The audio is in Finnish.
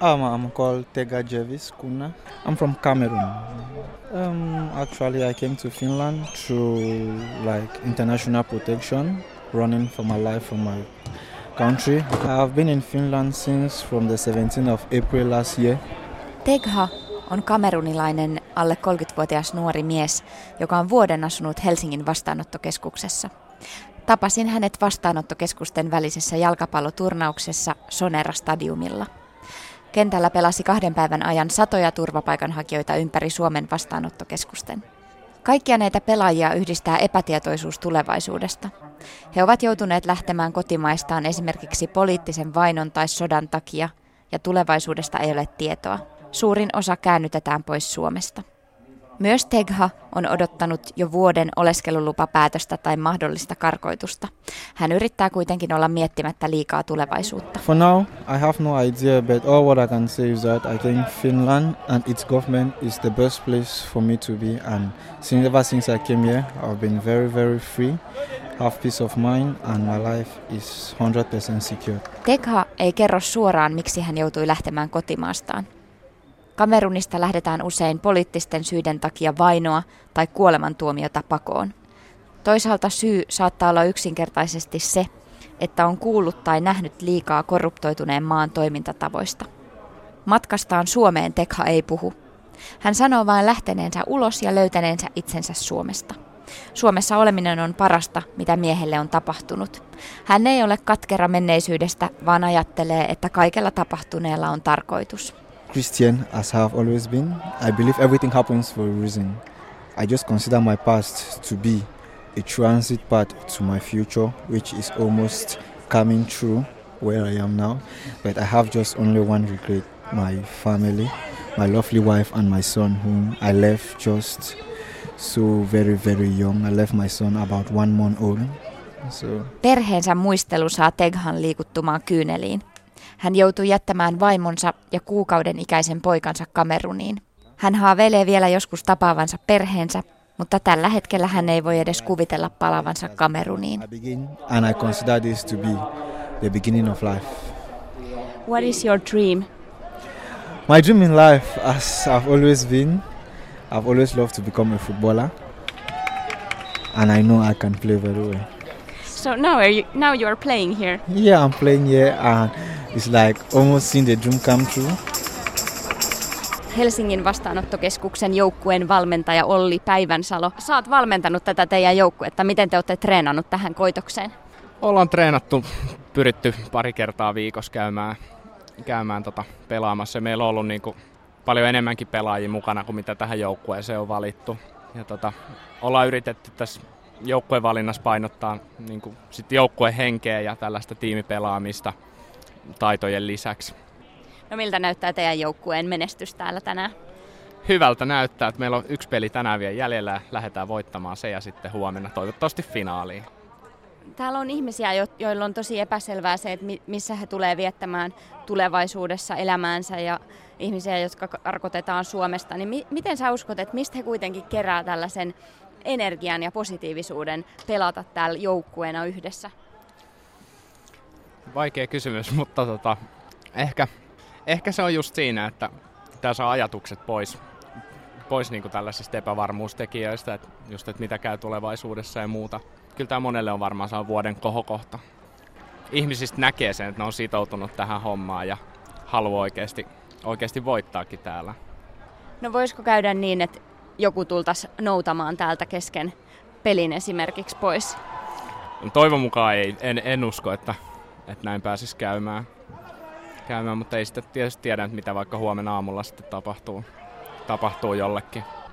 Um, I'm called Tega Jervis Kuna. I'm from Cameroon. Um, actually, I came to Finland through like international protection, running for my life from my country. I've been in Finland since from the 17th of April last year. Tegha on kamerunilainen alle 30-vuotias nuori mies, joka on vuoden asunut Helsingin vastaanottokeskuksessa. Tapasin hänet vastaanottokeskusten välisessä jalkapalloturnauksessa Sonera Stadiumilla. Kentällä pelasi kahden päivän ajan satoja turvapaikanhakijoita ympäri Suomen vastaanottokeskusten. Kaikkia näitä pelaajia yhdistää epätietoisuus tulevaisuudesta. He ovat joutuneet lähtemään kotimaistaan esimerkiksi poliittisen vainon tai sodan takia, ja tulevaisuudesta ei ole tietoa. Suurin osa käännytetään pois Suomesta. Myös Tegha on odottanut jo vuoden oleskelulupapäätöstä tai mahdollista karkoitusta. Hän yrittää kuitenkin olla miettimättä liikaa tulevaisuutta. For now, I have no idea, but all what I can say is that I think Finland and its government is the best place for me to be. And since ever since I came here, I've been very, very free, have peace of mind, and my life is 100% secure. Tegha ei kerro suoraan, miksi hän joutui lähtemään kotimaastaan. Kamerunista lähdetään usein poliittisten syiden takia vainoa tai kuolemantuomiota pakoon. Toisaalta syy saattaa olla yksinkertaisesti se, että on kuullut tai nähnyt liikaa korruptoituneen maan toimintatavoista. Matkastaan Suomeen Tekha ei puhu. Hän sanoo vain lähteneensä ulos ja löytäneensä itsensä Suomesta. Suomessa oleminen on parasta, mitä miehelle on tapahtunut. Hän ei ole katkera menneisyydestä, vaan ajattelee, että kaikella tapahtuneella on tarkoitus. Christian as I have always been. I believe everything happens for a reason. I just consider my past to be a transit path to my future, which is almost coming true where I am now. But I have just only one regret my family, my lovely wife, and my son, whom I left just so very, very young. I left my son about one month old. So. Perheensä muistelu saa Teghan liikuttumaan kyyneliin. Hän joutui jättämään vaimonsa ja kuukauden ikäisen poikansa Kameruniin. Hän haaveilee vielä joskus tapaavansa perheensä, mutta tällä hetkellä hän ei voi edes kuvitella palavansa Kameruniin. And I consider this to be the beginning of life. What is your dream? My dream in life, as I've always been, I've always loved to become a footballer, and I know I can play very well. So now, are you, now you are playing here? Yeah, I'm playing here, and it's like almost seeing the dream come true. Helsingin vastaanottokeskuksen joukkueen valmentaja Olli Päivänsalo. Saat valmentanut tätä teidän joukkuetta. Miten te olette treenannut tähän koitokseen? Ollaan treenattu, pyritty pari kertaa viikossa käymään, käymään tota, pelaamassa. Meillä on ollut niin kuin, paljon enemmänkin pelaajia mukana kuin mitä tähän joukkueeseen on valittu. Ja tota, ollaan yritetty tässä joukkueen valinnassa painottaa niin kuin, sit joukkueen henkeä ja tällaista tiimipelaamista – taitojen lisäksi. No miltä näyttää teidän joukkueen menestys täällä tänään? Hyvältä näyttää, että meillä on yksi peli tänään vielä jäljellä ja lähdetään voittamaan se ja sitten huomenna toivottavasti finaaliin. Täällä on ihmisiä, joilla on tosi epäselvää se, että missä he tulee viettämään tulevaisuudessa elämäänsä ja ihmisiä, jotka karkotetaan Suomesta. Niin miten sä uskot, että mistä he kuitenkin kerää tällaisen energian ja positiivisuuden pelata täällä joukkueena yhdessä? Vaikea kysymys, mutta tota, ehkä, ehkä se on just siinä, että tämä saa ajatukset pois, pois niin kuin tällaisista epävarmuustekijöistä, että just, että mitä käy tulevaisuudessa ja muuta. Kyllä tämä monelle on varmaan saa vuoden kohokohta. Ihmisistä näkee sen, että ne on sitoutunut tähän hommaan ja haluaa oikeasti, oikeasti voittaakin täällä. No voisiko käydä niin, että joku tultaisi noutamaan täältä kesken pelin esimerkiksi pois? Toivon mukaan ei. En, en usko, että että näin pääsisi käymään. käymään, mutta ei sitten tietysti tiedä, mitä vaikka huomenna aamulla sitten tapahtuu, tapahtuu jollekin.